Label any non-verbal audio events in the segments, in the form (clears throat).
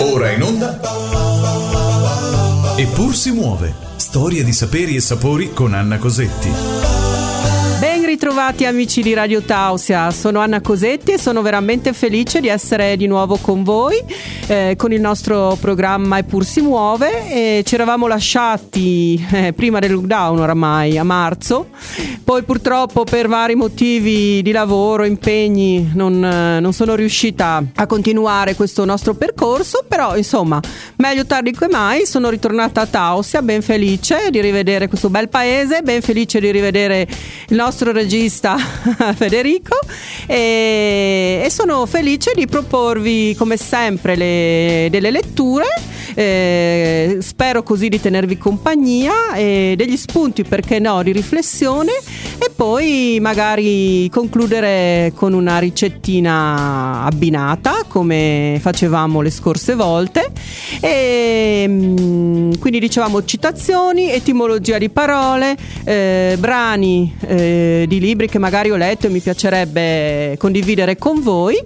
Ora in onda. Eppur si muove. Storie di saperi e sapori con Anna Cosetti ritrovati amici di Radio Tausia, sono Anna Cosetti e sono veramente felice di essere di nuovo con voi eh, con il nostro programma Eppur si muove. E ci eravamo lasciati eh, prima del lockdown oramai a marzo, poi purtroppo per vari motivi di lavoro, impegni non, eh, non sono riuscita a continuare questo nostro percorso, però insomma meglio tardi che mai, sono ritornata a Tausia ben felice di rivedere questo bel paese, ben felice di rivedere il nostro regista (laughs) Federico e, e, sono felice di proporvi come sempre le, delle letture. Eh, spero così di tenervi compagnia e degli spunti, perché no, di riflessione. E poi magari concludere con una ricettina abbinata come facevamo le scorse volte. E, mm, quindi dicevamo citazioni, etimologia di parole, eh, brani eh, di libri che magari ho letto e mi piacerebbe condividere con voi.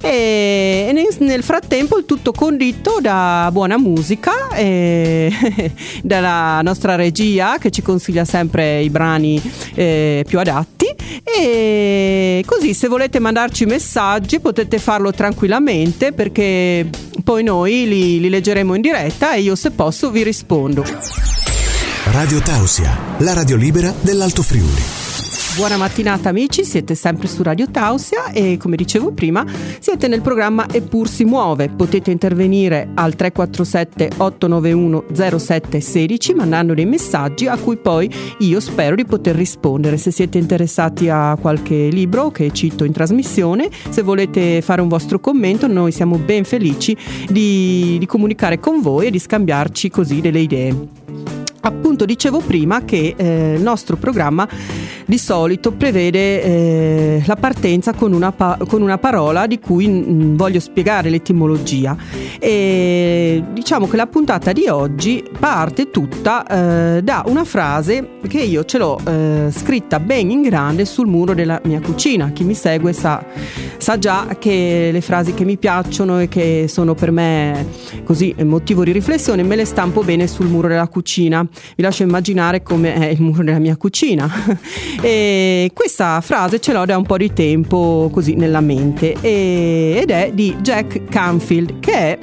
E nel, nel frattempo il tutto condito da buona musica e (laughs) dalla nostra regia che ci consiglia sempre i brani eh, più adatti e così se volete mandarci messaggi potete farlo tranquillamente perché poi noi li, li leggeremo in diretta e io se posso vi rispondo. Radio Tausia, la radio libera dell'Alto Friuli. Buona mattinata amici, siete sempre su Radio Tausia e come dicevo prima siete nel programma Eppur si muove. Potete intervenire al 347 891 0716 mandando dei messaggi a cui poi io spero di poter rispondere. Se siete interessati a qualche libro che cito in trasmissione, se volete fare un vostro commento, noi siamo ben felici di, di comunicare con voi e di scambiarci così delle idee. Appunto dicevo prima che eh, il nostro programma di solito prevede eh, la partenza con una, pa- con una, parola di cui mh, mm, voglio spiegare l'etimologia e diciamo che la puntata di oggi parte tutta eh, da una frase che io ce l'ho eh, scritta ben in grande sul muro della mia cucina. Chi mi segue sa, sa già che le frasi che mi piacciono e che sono per me così motivo di riflessione me le stampo bene sul muro della cucina vi lascio immaginare come è il muro della mia cucina. (laughs) e questa frase ce l'ho da un po' di tempo così nella mente e, ed è di Jack Canfield che è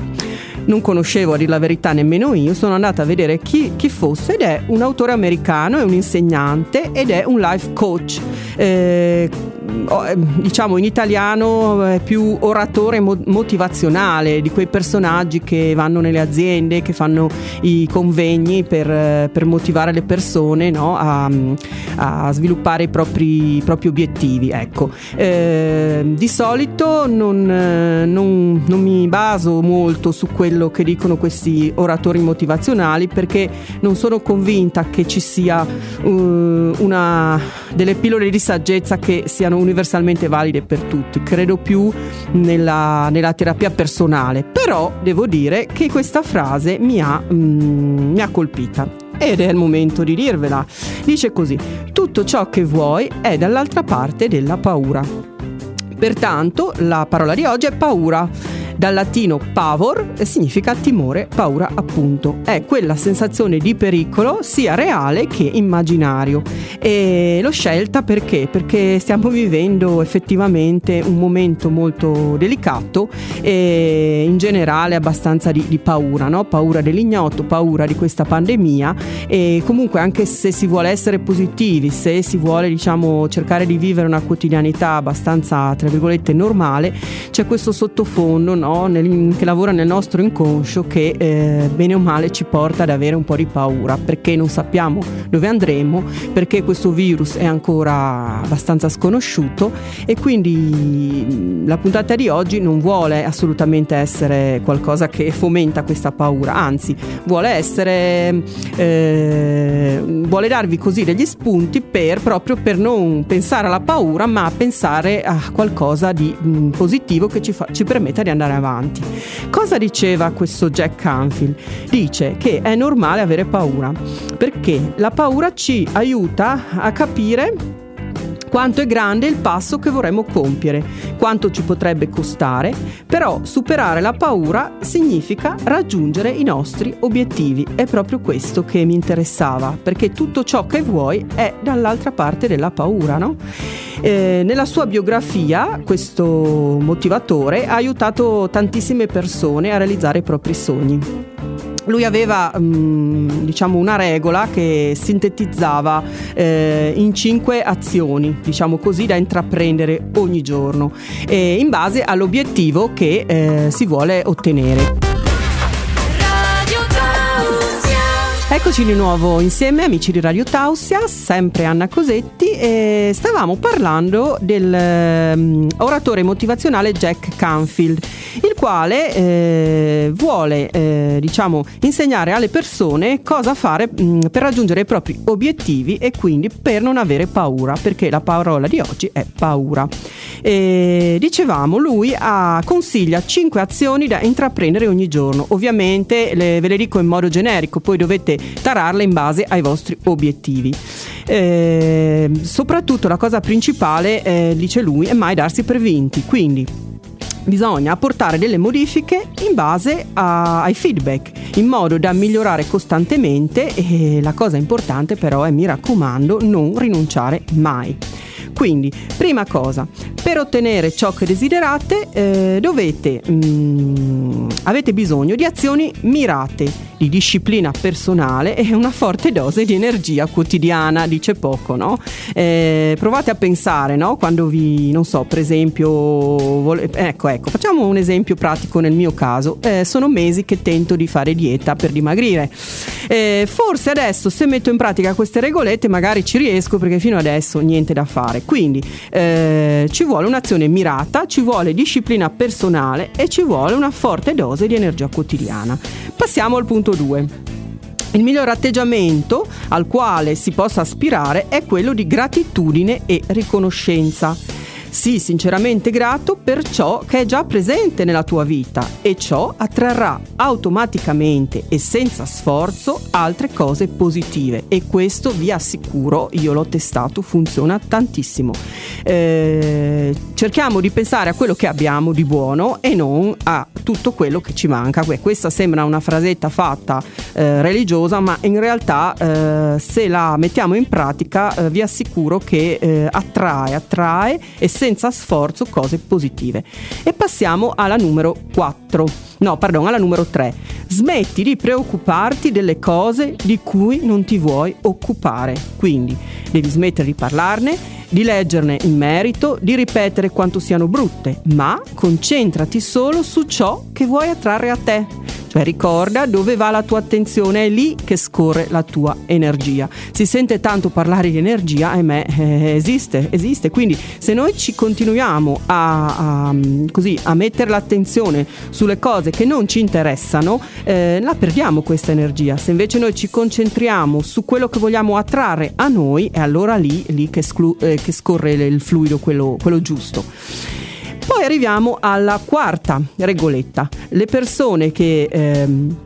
non conoscevo a dire la verità nemmeno io, sono andata a vedere chi, chi, fosse ed è un autore americano, è un insegnante ed è un life coach. Eh, eh, diciamo in italiano è più oratore motivazionale di quei personaggi che vanno nelle aziende, che fanno i convegni per, per motivare le persone no? a, a, sviluppare i propri, propri obiettivi. Ecco. Eh, di solito non, non, non mi baso molto su quello che dicono questi oratori motivazionali perché non sono convinta che ci sia uh, una, delle pillole di saggezza che siano universalmente valide per tutti, credo più nella, nella terapia personale, però devo dire che questa frase mi ha, mm, mi ha colpita ed è il momento di dirvela. Dice così, tutto ciò che vuoi è dall'altra parte della paura. Pertanto la parola di oggi è paura dal latino pavor significa timore, paura appunto. È quella sensazione di pericolo sia reale che immaginario. E l'ho scelta perché? Perché stiamo vivendo effettivamente un momento molto delicato e in generale abbastanza di, di paura, no? paura dell'ignoto, paura di questa pandemia e comunque anche se si vuole essere positivi, se si vuole diciamo cercare di vivere una quotidianità abbastanza tra virgolette normale, c'è questo sottofondo no? Nel, che lavora nel nostro inconscio che eh, bene o male ci porta ad avere un po' di paura perché non sappiamo dove andremo, perché questo virus è ancora abbastanza sconosciuto e quindi mm, la puntata di oggi non vuole assolutamente essere qualcosa che fomenta questa paura, anzi vuole essere eh, vuole darvi così degli spunti per proprio per non pensare alla paura ma pensare a qualcosa di mh, mm, positivo che ci, fa, ci permetta di andare avanti. Cosa diceva questo Jack Canfield? Dice che è normale avere paura perché la paura ci aiuta a capire quanto è grande il passo che vorremmo compiere, quanto ci potrebbe costare, però superare la paura significa raggiungere i nostri obiettivi. È proprio questo che mi interessava, perché tutto ciò che vuoi è dall'altra parte della paura, no? Eh, nella sua biografia questo motivatore ha aiutato tantissime persone a realizzare i propri sogni lui aveva mh, diciamo una regola che sintetizzava eh, in cinque azioni, diciamo così, da intraprendere ogni giorno, eh, in base all'obiettivo che eh, si vuole ottenere. Eccoci di nuovo insieme, amici di Radio Tausia, sempre Anna Cosetti, e stavamo parlando dell'oratore ehm, um, motivazionale Jack Canfield, il quale eh, vuole eh, diciamo, insegnare alle persone cosa fare mh, mm, per raggiungere i propri obiettivi e quindi per non avere paura, perché la parola di oggi è paura. E, dicevamo, lui ha, consiglia 5 azioni da intraprendere ogni giorno, ovviamente le, ve le dico in modo generico, poi dovete tararle in base ai vostri obiettivi. Eh, soprattutto la cosa principale, eh, dice lui, è mai darsi per vinti. Quindi bisogna apportare delle modifiche in base a, ai feedback in modo da migliorare costantemente e la cosa importante però è mi raccomando non rinunciare mai. Quindi, prima cosa, per ottenere ciò che desiderate eh, dovete, mm, avete bisogno di azioni mirate di disciplina personale e una forte dose di energia quotidiana, dice poco, no? Eh, provate a pensare, no? Quando vi, non so, per esempio, vole... ecco, ecco, facciamo un esempio pratico nel mio caso. Eh, sono mesi che tento di fare dieta per dimagrire. Eh, forse adesso se metto in pratica queste regolette magari ci riesco perché fino adesso niente da fare. Quindi eh, ci vuole un'azione mirata, ci vuole disciplina personale e ci vuole una forte dose di energia quotidiana. Passiamo al punto 2. Il miglior atteggiamento al quale si possa aspirare è quello di gratitudine e riconoscenza. Sii sinceramente grato per ciò che è già presente nella tua vita e ciò attrarrà automaticamente e senza sforzo altre cose positive e questo vi assicuro, io l'ho testato, funziona tantissimo. Eh, cerchiamo di pensare a quello che abbiamo di buono e non a tutto quello che ci manca. Questa sembra una frasetta fatta eh, religiosa, ma in realtà eh, se la mettiamo in pratica eh, vi assicuro che eh, attrae, attrae e senza sforzo cose positive. E passiamo alla numero 4. No, pardon, alla numero 3. Smetti di preoccuparti delle cose di cui non ti vuoi occupare. Quindi devi smettere di parlarne, di leggerne in merito, di ripetere quanto siano brutte, ma concentrati solo su ciò che vuoi attrarre a te. Cioè ricorda dove va la tua attenzione, è lì che scorre la tua energia. Si sente tanto parlare di energia, ahimè, eh, esiste, esiste. Quindi se noi ci continuiamo a, a, così, a mettere l'attenzione sulle cose che non ci interessano, eh, la perdiamo questa energia. Se invece noi ci concentriamo su quello che vogliamo attrarre a noi, è allora lì, lì che, sclu- eh, che scorre il fluido, quello, quello giusto. Poi arriviamo alla quarta regoletta. Le persone che... Ehm,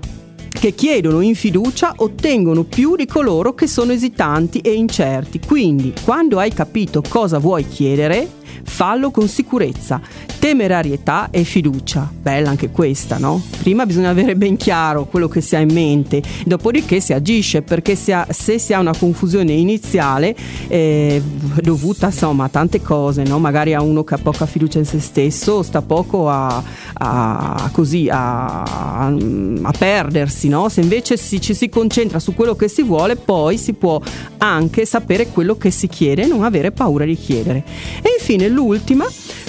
che chiedono in fiducia ottengono più di coloro che sono esitanti e incerti. Quindi, quando hai capito cosa vuoi chiedere, fallo con sicurezza, temerarietà e fiducia. Bella anche questa, no? Prima bisogna avere ben chiaro quello che si ha in mente, dopodiché si agisce perché si ha, se si ha una confusione iniziale eh, dovuta insomma a tante cose, no? magari a uno che ha poca fiducia in se stesso, sta poco a, a così a, a perdersi, no? se invece si, ci si concentra su quello che si vuole, poi si può anche sapere quello che si chiede e non avere paura di chiedere. E infine l'ultima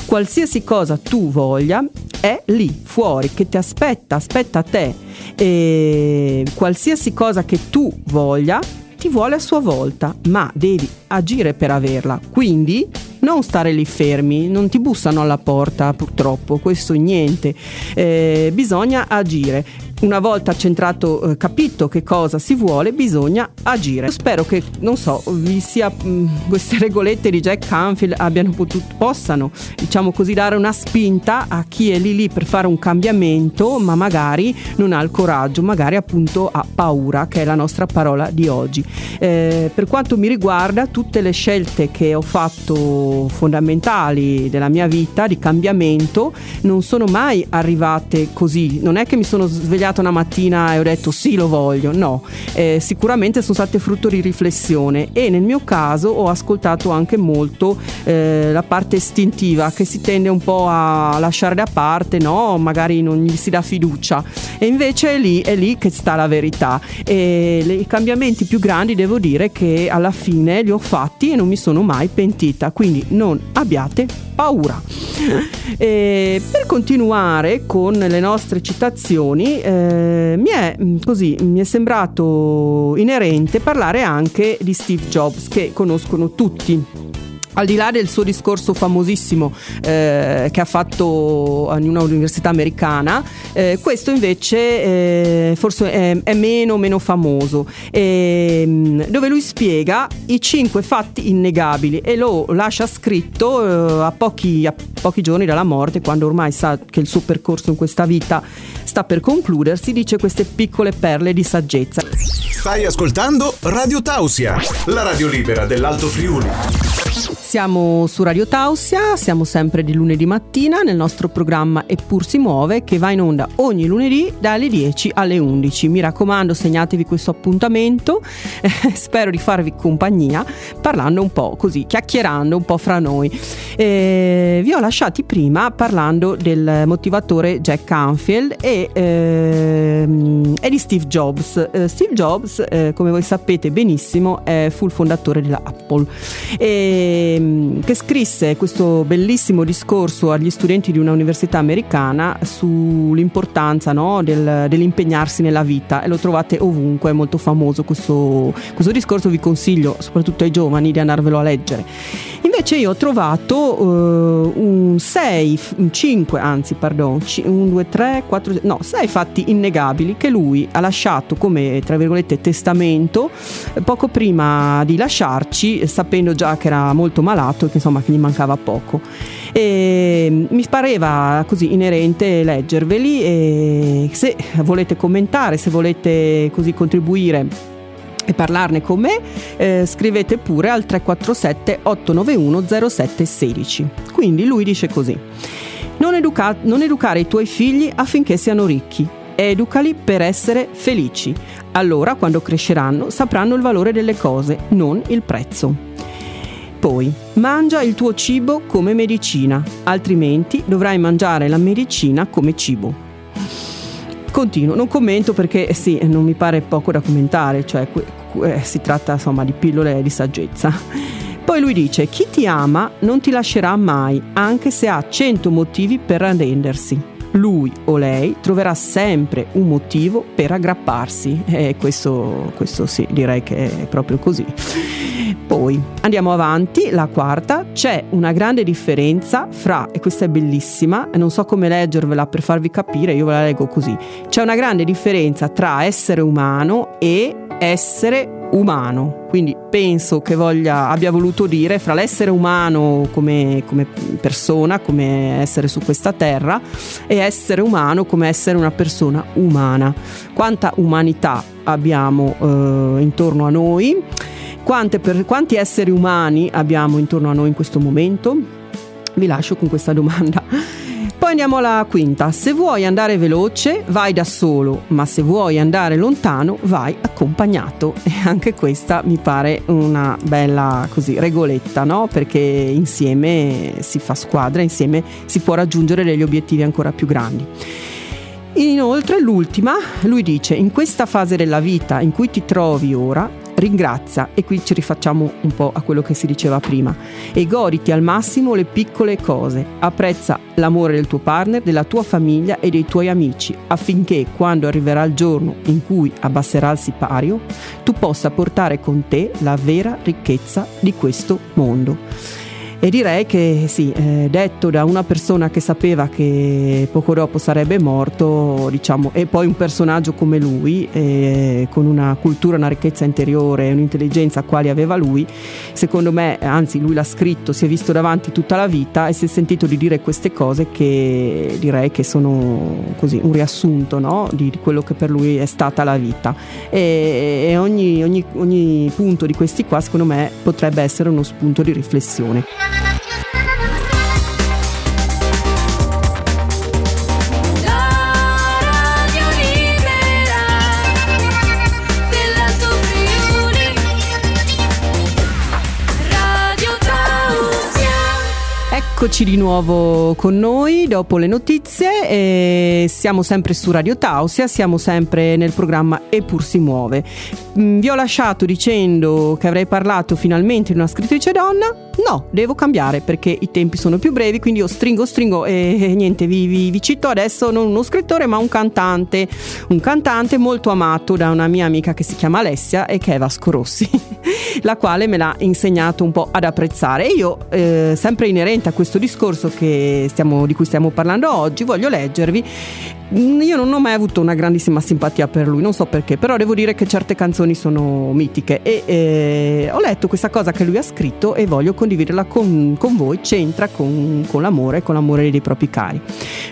qualsiasi cosa tu voglia è lì fuori che ti aspetta, aspetta te. E qualsiasi cosa che tu voglia ti vuole a sua volta, ma devi agire per averla. Quindi non stare lì fermi, non ti bussano alla porta purtroppo, questo niente, eh, bisogna agire una volta centrato, eh, capito che cosa si vuole, bisogna agire. Spero che, non so, vi sia mh, mm, queste (laughs) regolette di Jack Canfield abbiano potuto, possano, diciamo così, dare una spinta a chi è lì lì per fare un cambiamento, ma magari non ha il coraggio, magari appunto ha paura, che è la nostra parola di oggi. Eh, per quanto mi riguarda, tutte le scelte che ho fatto fondamentali della mia vita di cambiamento non sono mai arrivate così. Non è che mi sono svegliata svegliato una mattina e ho detto sì lo voglio, no, eh, sicuramente sono state frutto di riflessione e nel mio caso ho ascoltato anche molto eh, la parte istintiva che si tende un po' a lasciare da parte, no? magari non gli si dà fiducia. E invece è lì, è lì che sta la verità. E i cambiamenti più grandi devo dire che alla fine li ho fatti e non mi sono mai pentita, quindi non abbiate paura. (laughs) E per continuare con le nostre citazioni, eh, mi, è, mm, così, mi è sembrato inerente parlare anche di Steve Jobs, che conoscono tutti al di là del suo discorso famosissimo eh, che ha fatto in una università americana, eh, questo invece eh, forse è, è, meno, meno famoso, ehm, dove lui spiega i cinque fatti innegabili e lo lascia scritto eh, a pochi, a pochi giorni dalla morte, quando ormai sa che il suo percorso in questa vita sta per concludersi, dice queste piccole perle di saggezza. Stai ascoltando Radio Tausia, la radio libera dell'Alto Friuli. Siamo su Radio Tausia, siamo sempre di lunedì mattina nel nostro programma Eppur si muove che va in onda ogni lunedì dalle 10 alle 11. Mi raccomando, segnatevi questo appuntamento, eh, (laughs) spero di farvi compagnia parlando un po' così, chiacchierando un po' fra noi. Eh, vi ho lasciati prima parlando del motivatore Jack Canfield e, eh, e di Steve Jobs. Eh, Steve Jobs, eh, come voi sapete benissimo, fu il fondatore della Apple. E, Ehm, che scrisse questo bellissimo discorso agli studenti di un'università americana sull'importanza no, del, dell'impegnarsi nella vita e lo trovate ovunque, è molto famoso questo, questo discorso, vi consiglio soprattutto ai giovani di andarvelo a leggere. Invece io ho trovato uh, un 6, 5, anzi pardon, 1, 2, 3, 4, no, 6 fatti innegabili che lui ha lasciato come, tra virgolette, testamento poco prima di lasciarci, sapendo già che era molto malato e che insomma che gli mancava poco. E mi pareva così inerente leggerveli e se volete commentare, se volete così contribuire e parlarne con me, eh, scrivete pure al 347 891 0716. Quindi lui dice così: non, educa- non educare i tuoi figli affinché siano ricchi, educali per essere felici. Allora, quando cresceranno, sapranno il valore delle cose, non il prezzo. Poi, mangia il tuo cibo come medicina, altrimenti dovrai mangiare la medicina come cibo. Continuo, non commento perché sì, non mi pare poco da commentare, cioè eh, si tratta insomma di pillole di saggezza. Poi lui dice: Chi ti ama non ti lascerà mai, anche se ha cento motivi per arrendersi. Lui o lei troverà sempre un motivo per aggrapparsi. E questo, questo sì, direi che è proprio così. Poi andiamo avanti, la quarta, c'è una grande differenza fra, e questa è bellissima, non so come leggervela per farvi capire, io ve la leggo così, c'è una grande differenza tra essere umano e essere umano. Quindi penso che voglia, abbia voluto dire fra l'essere umano come, come, persona, come essere su questa terra, e essere umano come essere una persona umana. Quanta umanità abbiamo eh, intorno a noi? Per, quanti esseri umani abbiamo intorno a noi in questo momento? Vi lascio con questa domanda. Poi andiamo alla quinta. Se vuoi andare veloce, vai da solo, ma se vuoi andare lontano, vai accompagnato. (laughs) E anche questa mi pare una bella così regoletta, no? Perché insieme si fa squadra, insieme si può raggiungere degli obiettivi ancora più grandi. Inoltre l'ultima, lui dice, in questa fase della vita in cui ti trovi ora, ringrazia. E qui ci rifacciamo un po' a quello che si diceva prima. E goditi al massimo le piccole cose, apprezza l'amore del tuo partner, della tua famiglia e dei tuoi amici affinché quando arriverà il giorno in cui abbasserà il sipario tu possa portare con te la vera ricchezza di questo mondo. E direi che sì, eh, detto da una persona che sapeva che poco dopo sarebbe morto, diciamo, e poi un personaggio come lui, eh, con una cultura, una ricchezza interiore, un'intelligenza quali aveva lui, secondo me, anzi lui l'ha scritto, si è visto davanti tutta la vita e si è sentito di dire queste cose che direi che sono così un riassunto no? di, di, quello che per lui è stata la vita. E, e ogni, ogni, ogni punto di questi qua, secondo me, potrebbe essere uno spunto di riflessione. Eccoci di nuovo con noi dopo le notizie siamo sempre su Radio Tausia, siamo sempre nel programma Eppur si muove. Mm, vi ho lasciato dicendo che avrei parlato finalmente di una scrittrice donna, no, devo cambiare perché i tempi sono più brevi, quindi io stringo, stringo e niente, vi, vi, vi cito adesso non uno scrittore ma un cantante, un cantante molto amato da una mia amica che si chiama Alessia e che è Vasco Rossi, (laughs) la quale me l'ha insegnato un po' ad apprezzare. E io, eh, sempre inerente a questo discorso stiamo, di cui stiamo parlando oggi, voglio leggervi io non ho mai avuto una grandissima simpatia per lui, non so perché, però devo dire che certe canzoni sono mitiche e eh, ho letto questa cosa che lui ha scritto e voglio condividerla con, con voi, c'entra con, con l'amore e con l'amore dei propri cari.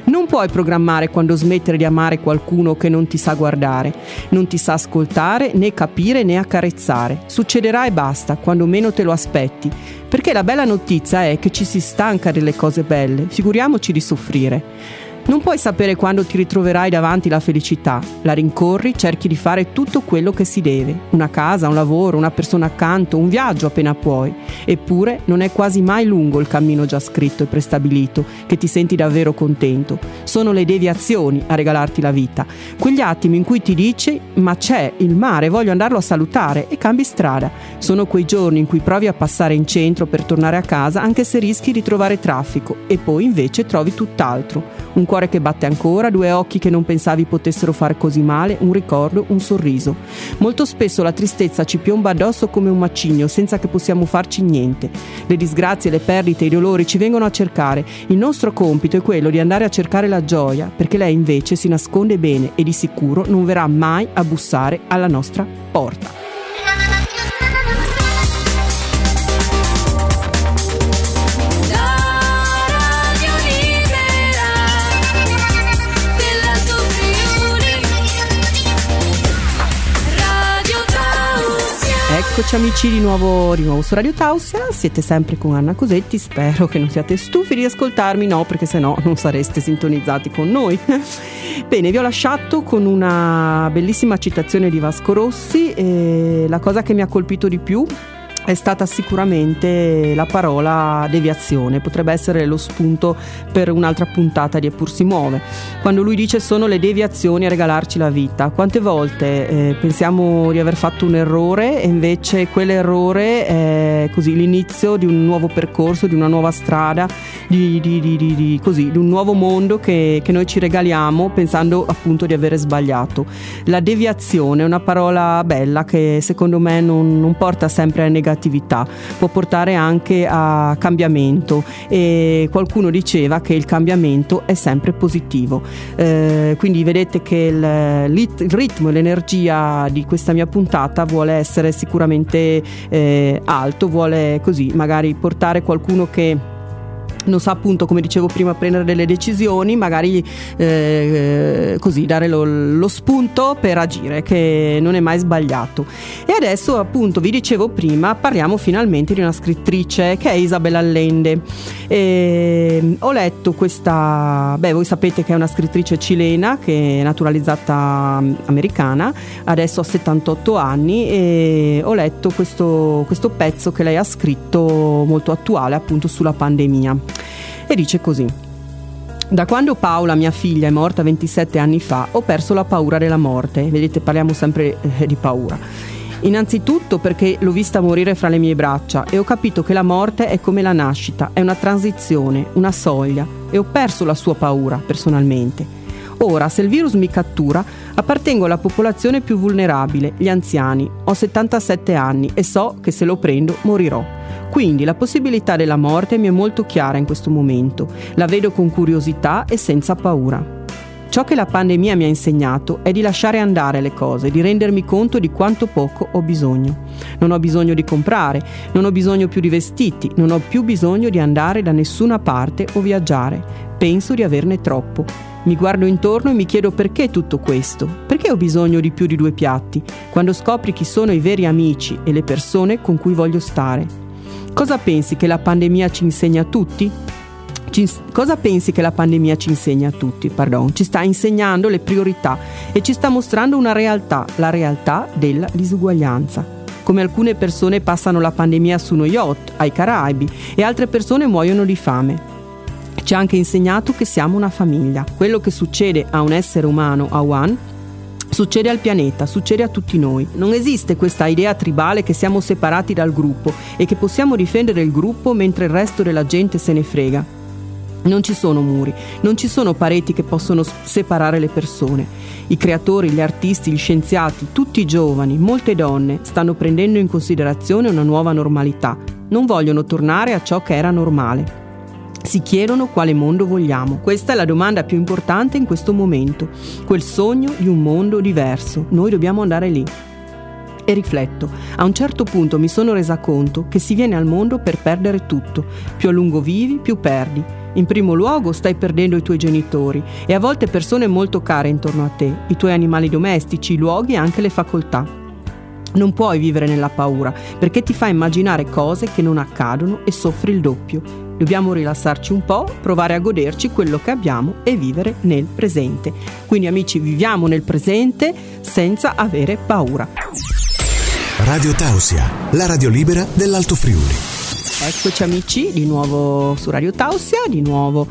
Non puoi programmare quando smettere di amare qualcuno che non ti sa guardare, non ti sa ascoltare, né capire né accarezzare. Succederà e basta, quando meno te lo aspetti, perché la bella notizia è che ci si stanca delle cose belle, figuriamoci di soffrire. Non puoi sapere quando ti ritroverai davanti la felicità. La rincorri, cerchi di fare tutto quello che si deve. Una casa, un lavoro, una persona accanto, un viaggio appena puoi. Eppure non è quasi mai lungo il cammino già scritto e prestabilito, che ti senti davvero contento. Sono le deviazioni a regalarti la vita. Quegli attimi in cui ti dici ma c'è il mare, voglio andarlo a salutare e cambi strada. Sono quei giorni in cui provi a passare in centro per tornare a casa anche se rischi di trovare traffico e poi invece trovi tutt'altro. Un cuore che batte ancora, due occhi che non pensavi potessero fare così male, un ricordo, un sorriso. Molto spesso la tristezza ci piomba addosso come un macigno senza che possiamo farci niente. Le disgrazie, le perdite, i dolori ci vengono a cercare. Il nostro compito è quello di andare a cercare la gioia, perché lei invece si nasconde bene e di sicuro non verrà mai a bussare alla nostra porta. Eccoci amici di nuovo, di nuovo su Radio Tausia, siete sempre con Anna Cosetti, spero che non siate stufi di ascoltarmi, no perché sennò non sareste sintonizzati con noi. (laughs) Bene, vi ho lasciato con una bellissima citazione di Vasco Rossi. La cosa che mi ha colpito di più è stata sicuramente la parola deviazione, potrebbe essere lo spunto per un'altra puntata di Eppur si muove. Quando lui dice sono le deviazioni a regalarci la vita, quante volte eh, pensiamo di aver fatto un errore e invece quell'errore è così l'inizio di un nuovo percorso, di una nuova strada, di, di, di, così, di un nuovo mondo che, che, noi ci regaliamo pensando appunto di avere sbagliato. La deviazione è una parola bella che secondo me non, non porta sempre a negatività negatività, può portare anche a cambiamento e qualcuno diceva che il cambiamento è sempre positivo. Eh, quindi vedete che il, il ritmo e l'energia di questa mia puntata vuole essere sicuramente eh, alto, vuole così magari portare qualcuno che non sa appunto come dicevo prima prendere delle decisioni magari eh, così dare lo, lo, spunto per agire che non è mai sbagliato. E adesso appunto vi dicevo prima parliamo finalmente di una scrittrice che è Isabella Allende. E, ho letto questa beh voi sapete che è una scrittrice cilena che è naturalizzata mm, americana adesso ha 78 anni e ho letto questo, questo pezzo che lei ha scritto molto attuale appunto sulla pandemia e dice così. Da quando Paola, mia figlia, è morta 27 anni fa, ho perso la paura della morte. Vedete, parliamo sempre eh, di paura. Innanzitutto perché l'ho vista morire fra le mie braccia e ho capito che la morte è come la nascita, è una transizione, una soglia e ho perso la sua paura personalmente. Ora, se il virus mi cattura, appartengo alla popolazione più vulnerabile, gli anziani. Ho 77 anni e so che se lo prendo morirò. Quindi la possibilità della morte mi è molto chiara in questo momento, la vedo con curiosità e senza paura. Ciò che la pandemia mi ha insegnato è di lasciare andare le cose, di rendermi conto di quanto poco ho bisogno. Non ho bisogno di comprare, non ho bisogno più di vestiti, non ho più bisogno di andare da nessuna parte o viaggiare. Penso di averne troppo. Mi guardo intorno e mi chiedo perché tutto questo? Perché ho bisogno di più di due piatti? Quando scopri chi sono i veri amici e le persone con cui voglio stare. Cosa pensi che la pandemia ci insegna a tutti? Ci, cosa pensi che la pandemia ci insegna a tutti? Pardon, ci sta insegnando le priorità e ci sta mostrando una realtà, la realtà della disuguaglianza. Come alcune persone passano la pandemia su uno yacht ai Caraibi e altre persone muoiono di fame. Ci ha anche insegnato che siamo una famiglia. Quello che succede a un essere umano, a One, Succede al pianeta, succede a tutti noi. Non esiste questa idea tribale che siamo separati dal gruppo e che possiamo difendere il gruppo mentre il resto della gente se ne frega. Non ci sono muri, non ci sono pareti che possono separare le persone. I creatori, gli artisti, gli scienziati, tutti i giovani, molte donne stanno prendendo in considerazione una nuova normalità. Non vogliono tornare a ciò che era normale. Si chiedono quale mondo vogliamo. Questa è la domanda più importante in questo momento. Quel sogno di un mondo diverso. Noi dobbiamo andare lì. E rifletto. A un certo punto mi sono resa conto che si viene al mondo per perdere tutto. Più a lungo vivi, più perdi. In primo luogo stai perdendo i tuoi genitori e a volte persone molto care intorno a te, i tuoi animali domestici, i luoghi e anche le facoltà. Non puoi vivere nella paura perché ti fa immaginare cose che non accadono e soffri il doppio. Dobbiamo rilassarci un po', provare a goderci quello che abbiamo e vivere nel presente. Quindi amici, viviamo nel presente senza avere paura. Radio Tausia, la radio libera dell'Alto Friuli. Eccoci amici, di nuovo su Radio Tausia, di nuovo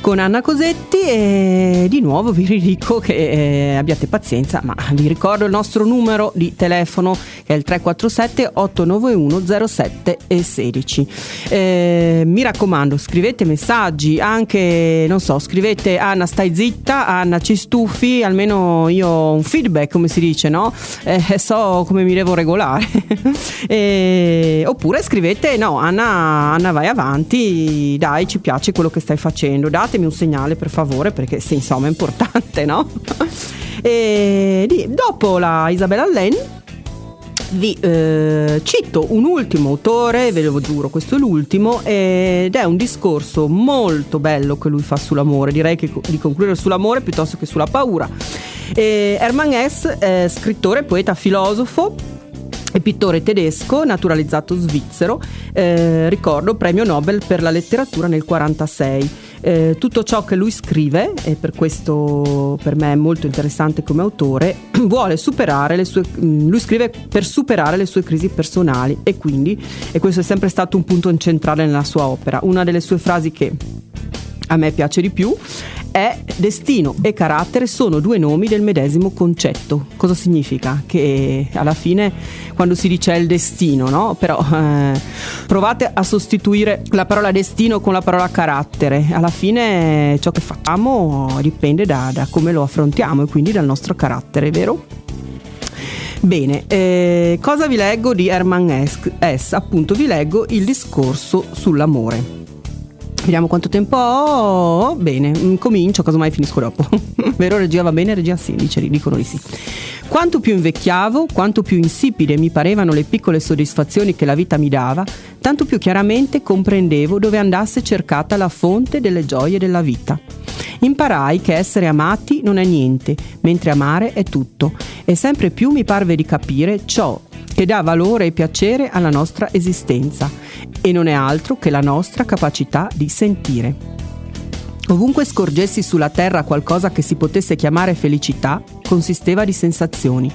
con Anna Cosetti e di nuovo vi ridico che eh, abbiate pazienza, ma vi ricordo il nostro numero di telefono è il 347 891 07 e 16. Eh, mi raccomando, scrivete messaggi, anche non so, scrivete Anna stai zitta, Anna ci stufi, almeno io ho un feedback, come si dice, no? Eh, so come mi devo regolare. (laughs) e, oppure scrivete no, Anna Anna, vai avanti, dai, ci piace quello che stai facendo, datemi un segnale per favore perché sì, insomma è importante, no? (laughs) e dopo la Isabella Allen vi eh, cito un ultimo autore, ve lo giuro, questo è l'ultimo, ed è un discorso molto bello che lui fa sull'amore, direi che di concludere sull'amore piuttosto che sulla paura. E Hermann Hesse, è scrittore, poeta, filosofo, è pittore tedesco, naturalizzato svizzero, eh, ricordo premio Nobel per la letteratura nel 1946. Eh, tutto ciò che lui scrive, e per questo per me è molto interessante come autore, (clears throat) vuole superare le sue, mm, lui scrive per superare le sue crisi personali e quindi, e questo è sempre stato un punto centrale nella sua opera. Una delle sue frasi che a me piace di più è destino e carattere sono due nomi del medesimo concetto. Cosa significa? Che alla fine quando si dice il destino, no? Però eh, provate a sostituire la parola destino con la parola carattere. Alla fine ciò che facciamo dipende da, da come lo affrontiamo e quindi dal nostro carattere, vero? Bene, eh, cosa vi leggo di Hermann S? Appunto vi leggo il discorso sull'amore. Vediamo quanto tempo ho. Bene, mm, comincio, casomai finisco dopo. (laughs) Vero regia va bene? Regia sì, dice, dicono di sì. Quanto più invecchiavo, quanto più insipide mi parevano le piccole soddisfazioni che la vita mi dava, tanto più chiaramente comprendevo dove andasse cercata la fonte delle gioie della vita. Imparai che essere amati non è niente, mentre amare è tutto, e sempre più mi parve di capire ciò che dà valore e piacere alla nostra esistenza e non è altro che la nostra capacità di sentire. Ovunque scorgessi sulla terra qualcosa che si potesse chiamare felicità, consisteva di sensazioni.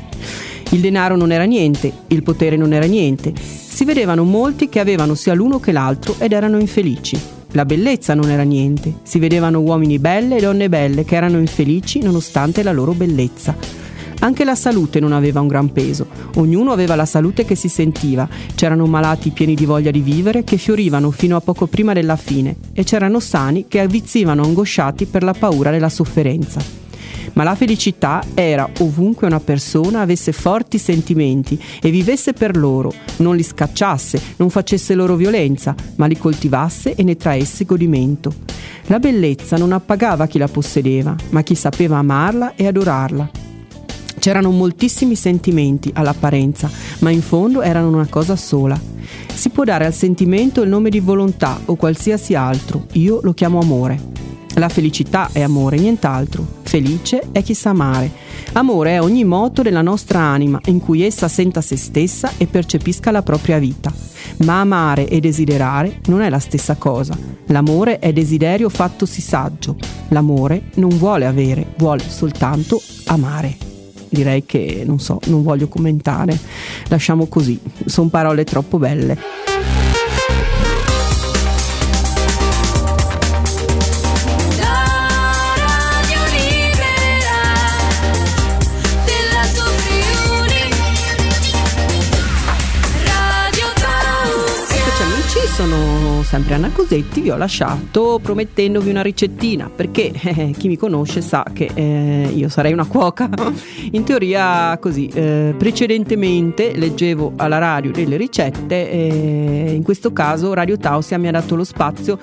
Il denaro non era niente, il potere non era niente. Si vedevano molti che avevano sia l'uno che l'altro ed erano infelici. La bellezza non era niente. Si vedevano uomini belle e donne belle che erano infelici nonostante la loro bellezza. Anche la salute non aveva un gran peso, ognuno aveva la salute che si sentiva, c'erano malati pieni di voglia di vivere che fiorivano fino a poco prima della fine e c'erano sani che avvizzivano angosciati per la paura della sofferenza. Ma la felicità era ovunque una persona avesse forti sentimenti e vivesse per loro, non li scacciasse, non facesse loro violenza, ma li coltivasse e ne traesse godimento. La bellezza non appagava chi la possedeva, ma chi sapeva amarla e adorarla. C'erano moltissimi sentimenti all'apparenza, ma in fondo erano una cosa sola. Si può dare al sentimento il nome di volontà o qualsiasi altro, io lo chiamo amore. La felicità è amore, nient'altro. Felice è chi sa amare. Amore è ogni moto della nostra anima in cui essa senta se stessa e percepisca la propria vita. Ma amare e desiderare non è la stessa cosa. L'amore è desiderio fattosi saggio. L'amore non vuole avere, vuole soltanto amare. Direi che non so, non voglio commentare. Lasciamo così. Sono parole troppo belle. Sempre Anna Cosetti, vi ho lasciato promettendovi una ricettina perché (laughs) eh, chi mi conosce sa che eh, io sarei una cuoca. (laughs) In teoria così, eh, precedentemente leggevo alla radio delle ricette e in questo caso Radio Tausia mi ha dato lo spazio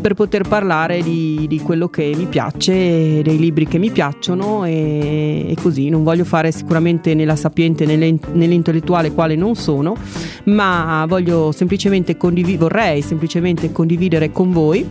per poter parlare di, di quello che mi piace, dei libri che mi piacciono e, e così. Non voglio fare sicuramente nella sapiente nell'intellettuale quale non sono, ma voglio semplicemente condividere vorrei semplicemente condividere con voi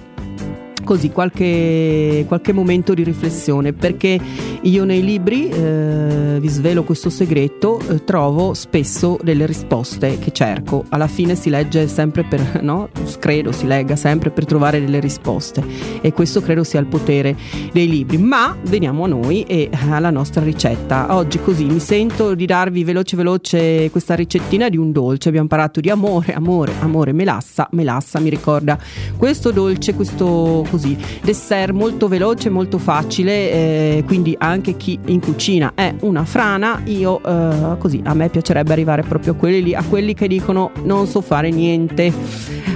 così qualche, qualche momento di riflessione perché io nei libri, eh, vi svelo questo segreto, eh, trovo spesso delle risposte che cerco. Alla fine si legge sempre per, no? Credo si legga sempre per trovare delle risposte e questo credo sia il potere dei libri. Ma veniamo a noi e alla nostra ricetta. Oggi così mi sento di darvi veloce veloce questa ricettina di un dolce. Abbiamo parlato di amore, amore, amore, melassa. Melassa mi ricorda questo dolce, questo così dessert molto veloce, molto facile, eh, quindi anche chi in cucina è una frana, io eh, così a me piacerebbe arrivare proprio a quelli lì, a quelli che dicono non so fare niente.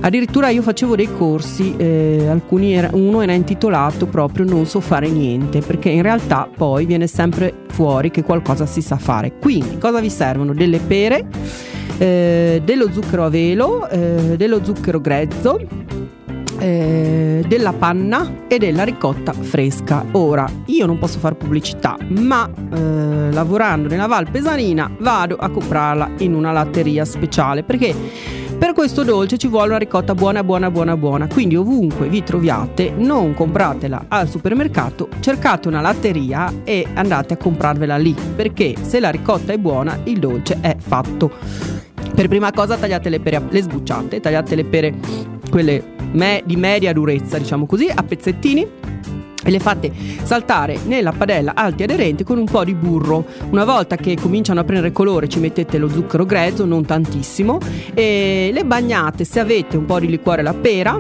Addirittura io facevo dei corsi, eh, era, uno era intitolato proprio non so fare niente, perché in realtà poi viene sempre fuori che qualcosa si sa fare. Quindi cosa vi servono? Delle pere, eh, dello zucchero a velo, eh, dello zucchero grezzo eh, della panna e della ricotta fresca. Ora, io non posso fare pubblicità, ma eh, lavorando nella Val Pesarina vado a comprarla in una latteria speciale perché per questo dolce ci vuole una ricotta buona, buona, buona, buona. Quindi ovunque vi troviate, non compratela al supermercato, cercate una latteria e andate a comprarvela lì, perché se la ricotta è buona, il dolce è fatto. Per prima cosa tagliate le pere, le sbucciate, tagliate le pere, quelle me- di media durezza, diciamo così, a pezzettini e le fate saltare nella padella alti aderenti con un po' di burro. Una volta che cominciano a prendere colore ci mettete lo zucchero grezzo, non tantissimo, e le bagnate se avete un po' di liquore alla pera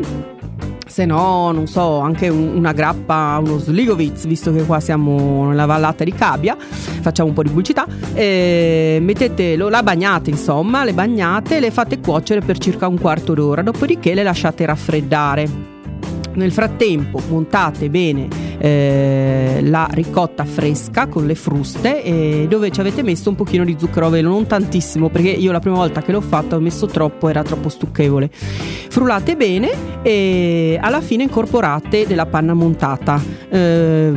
se no, non so, anche un, una grappa, uno Sligovitz, visto che qua siamo nella vallata di Cabia, facciamo un po' di pubblicità, eh, mettete, lo, la bagnate insomma, le bagnate, le fate cuocere per circa un quarto d'ora, dopodiché le lasciate raffreddare. Nel frattempo montate bene eh, la ricotta fresca con le fruste eh, dove ci avete messo un pochino di zucchero a velo, non tantissimo perché io la prima volta che l'ho fatto ho messo troppo, era troppo stucchevole. Frullate bene e alla fine incorporate della panna montata, eh,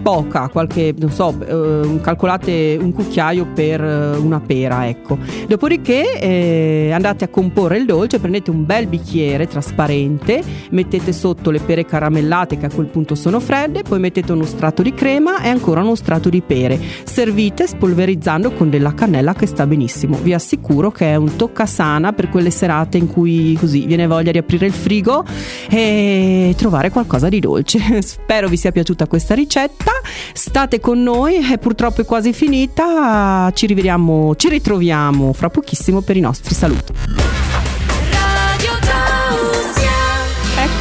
poca, qualche, non so, eh, calcolate un cucchiaio per eh, una pera, ecco. Dopodiché eh, andate a comporre il dolce, prendete un bel bicchiere trasparente, mettete sotto le pere caramellate che a quel punto sono fredde poi mettete uno strato di crema e ancora uno strato di pere. Servite spolverizzando con della cannella che sta benissimo. Vi assicuro che è un toccasana per quelle serate in cui così viene voglia di aprire il frigo e trovare qualcosa di dolce. (laughs) Spero vi sia piaciuta questa ricetta. State con noi, è purtroppo quasi finita. Ci rivediamo, ci ritroviamo fra pochissimo per i nostri saluti.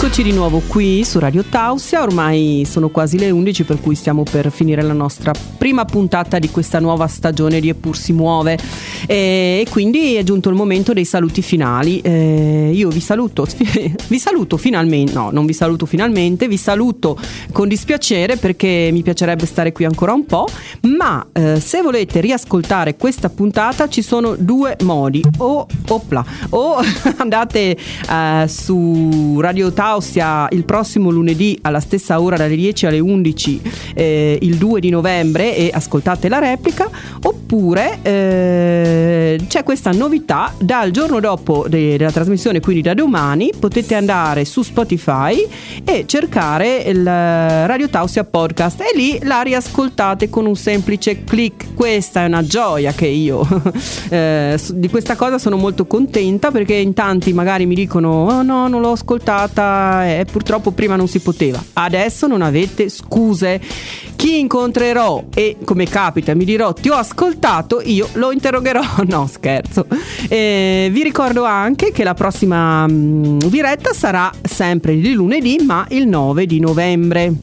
Eccoci di nuovo qui su Radio Tausia, ormai sono quasi le 11 per cui stiamo per finire la nostra prima puntata di questa nuova stagione di Eppur si muove. E quindi è giunto il momento dei saluti finali. Eh, io vi saluto, (laughs) vi saluto finalmente, no non vi saluto finalmente, vi saluto con dispiacere perché mi piacerebbe stare qui ancora un po', ma eh, se volete riascoltare questa puntata ci sono due modi, o, opla, o (laughs) andate eh, su Radio Tausia il prossimo lunedì alla stessa ora dalle 10 alle 11 eh, il 2 di novembre e ascoltate la replica. Oppure eh, c'è questa novità dal giorno dopo de- della trasmissione quindi da domani potete andare su Spotify e cercare il Radio Tausia podcast. E lì la riascoltate con un semplice click questa è una gioia che io (laughs) eh, di questa cosa sono molto contenta perché in tanti magari mi dicono oh no non l'ho ascoltata e eh, purtroppo prima non si poteva. Adesso non avete scuse. Chi incontrerò e come capita mi dirò ti ho ascoltato io lo interrogherò (laughs) no scherzo. E vi ricordo anche che la prossima mm, diretta sarà sempre di lunedì ma il 9 di novembre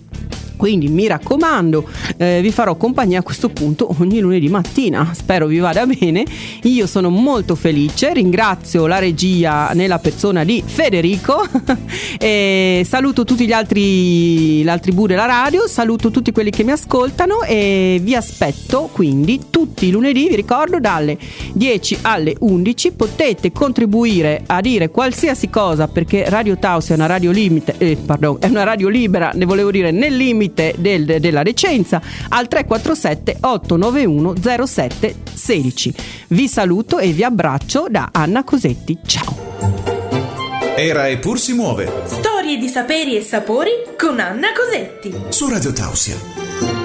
quindi mi raccomando, eh, vi farò compagnia a questo punto ogni lunedì mattina. Spero vi vada bene. Io sono molto felice, ringrazio la regia nella persona di Federico (laughs) e saluto tutti gli altri, l'altri bu della radio, saluto tutti quelli che mi ascoltano e vi aspetto quindi tutti i lunedì, vi ricordo, dalle 10 alle 11 potete contribuire a dire qualsiasi cosa perché Radio Taos è una radio limite, eh, pardon, è una radio libera, ne volevo dire nel limite limite del, della decenza al 347 891 07 16. Vi saluto e vi abbraccio da Anna Cosetti. Ciao. Era e pur si muove. Storie di saperi e sapori con Anna Cosetti. Su Radio Tausia.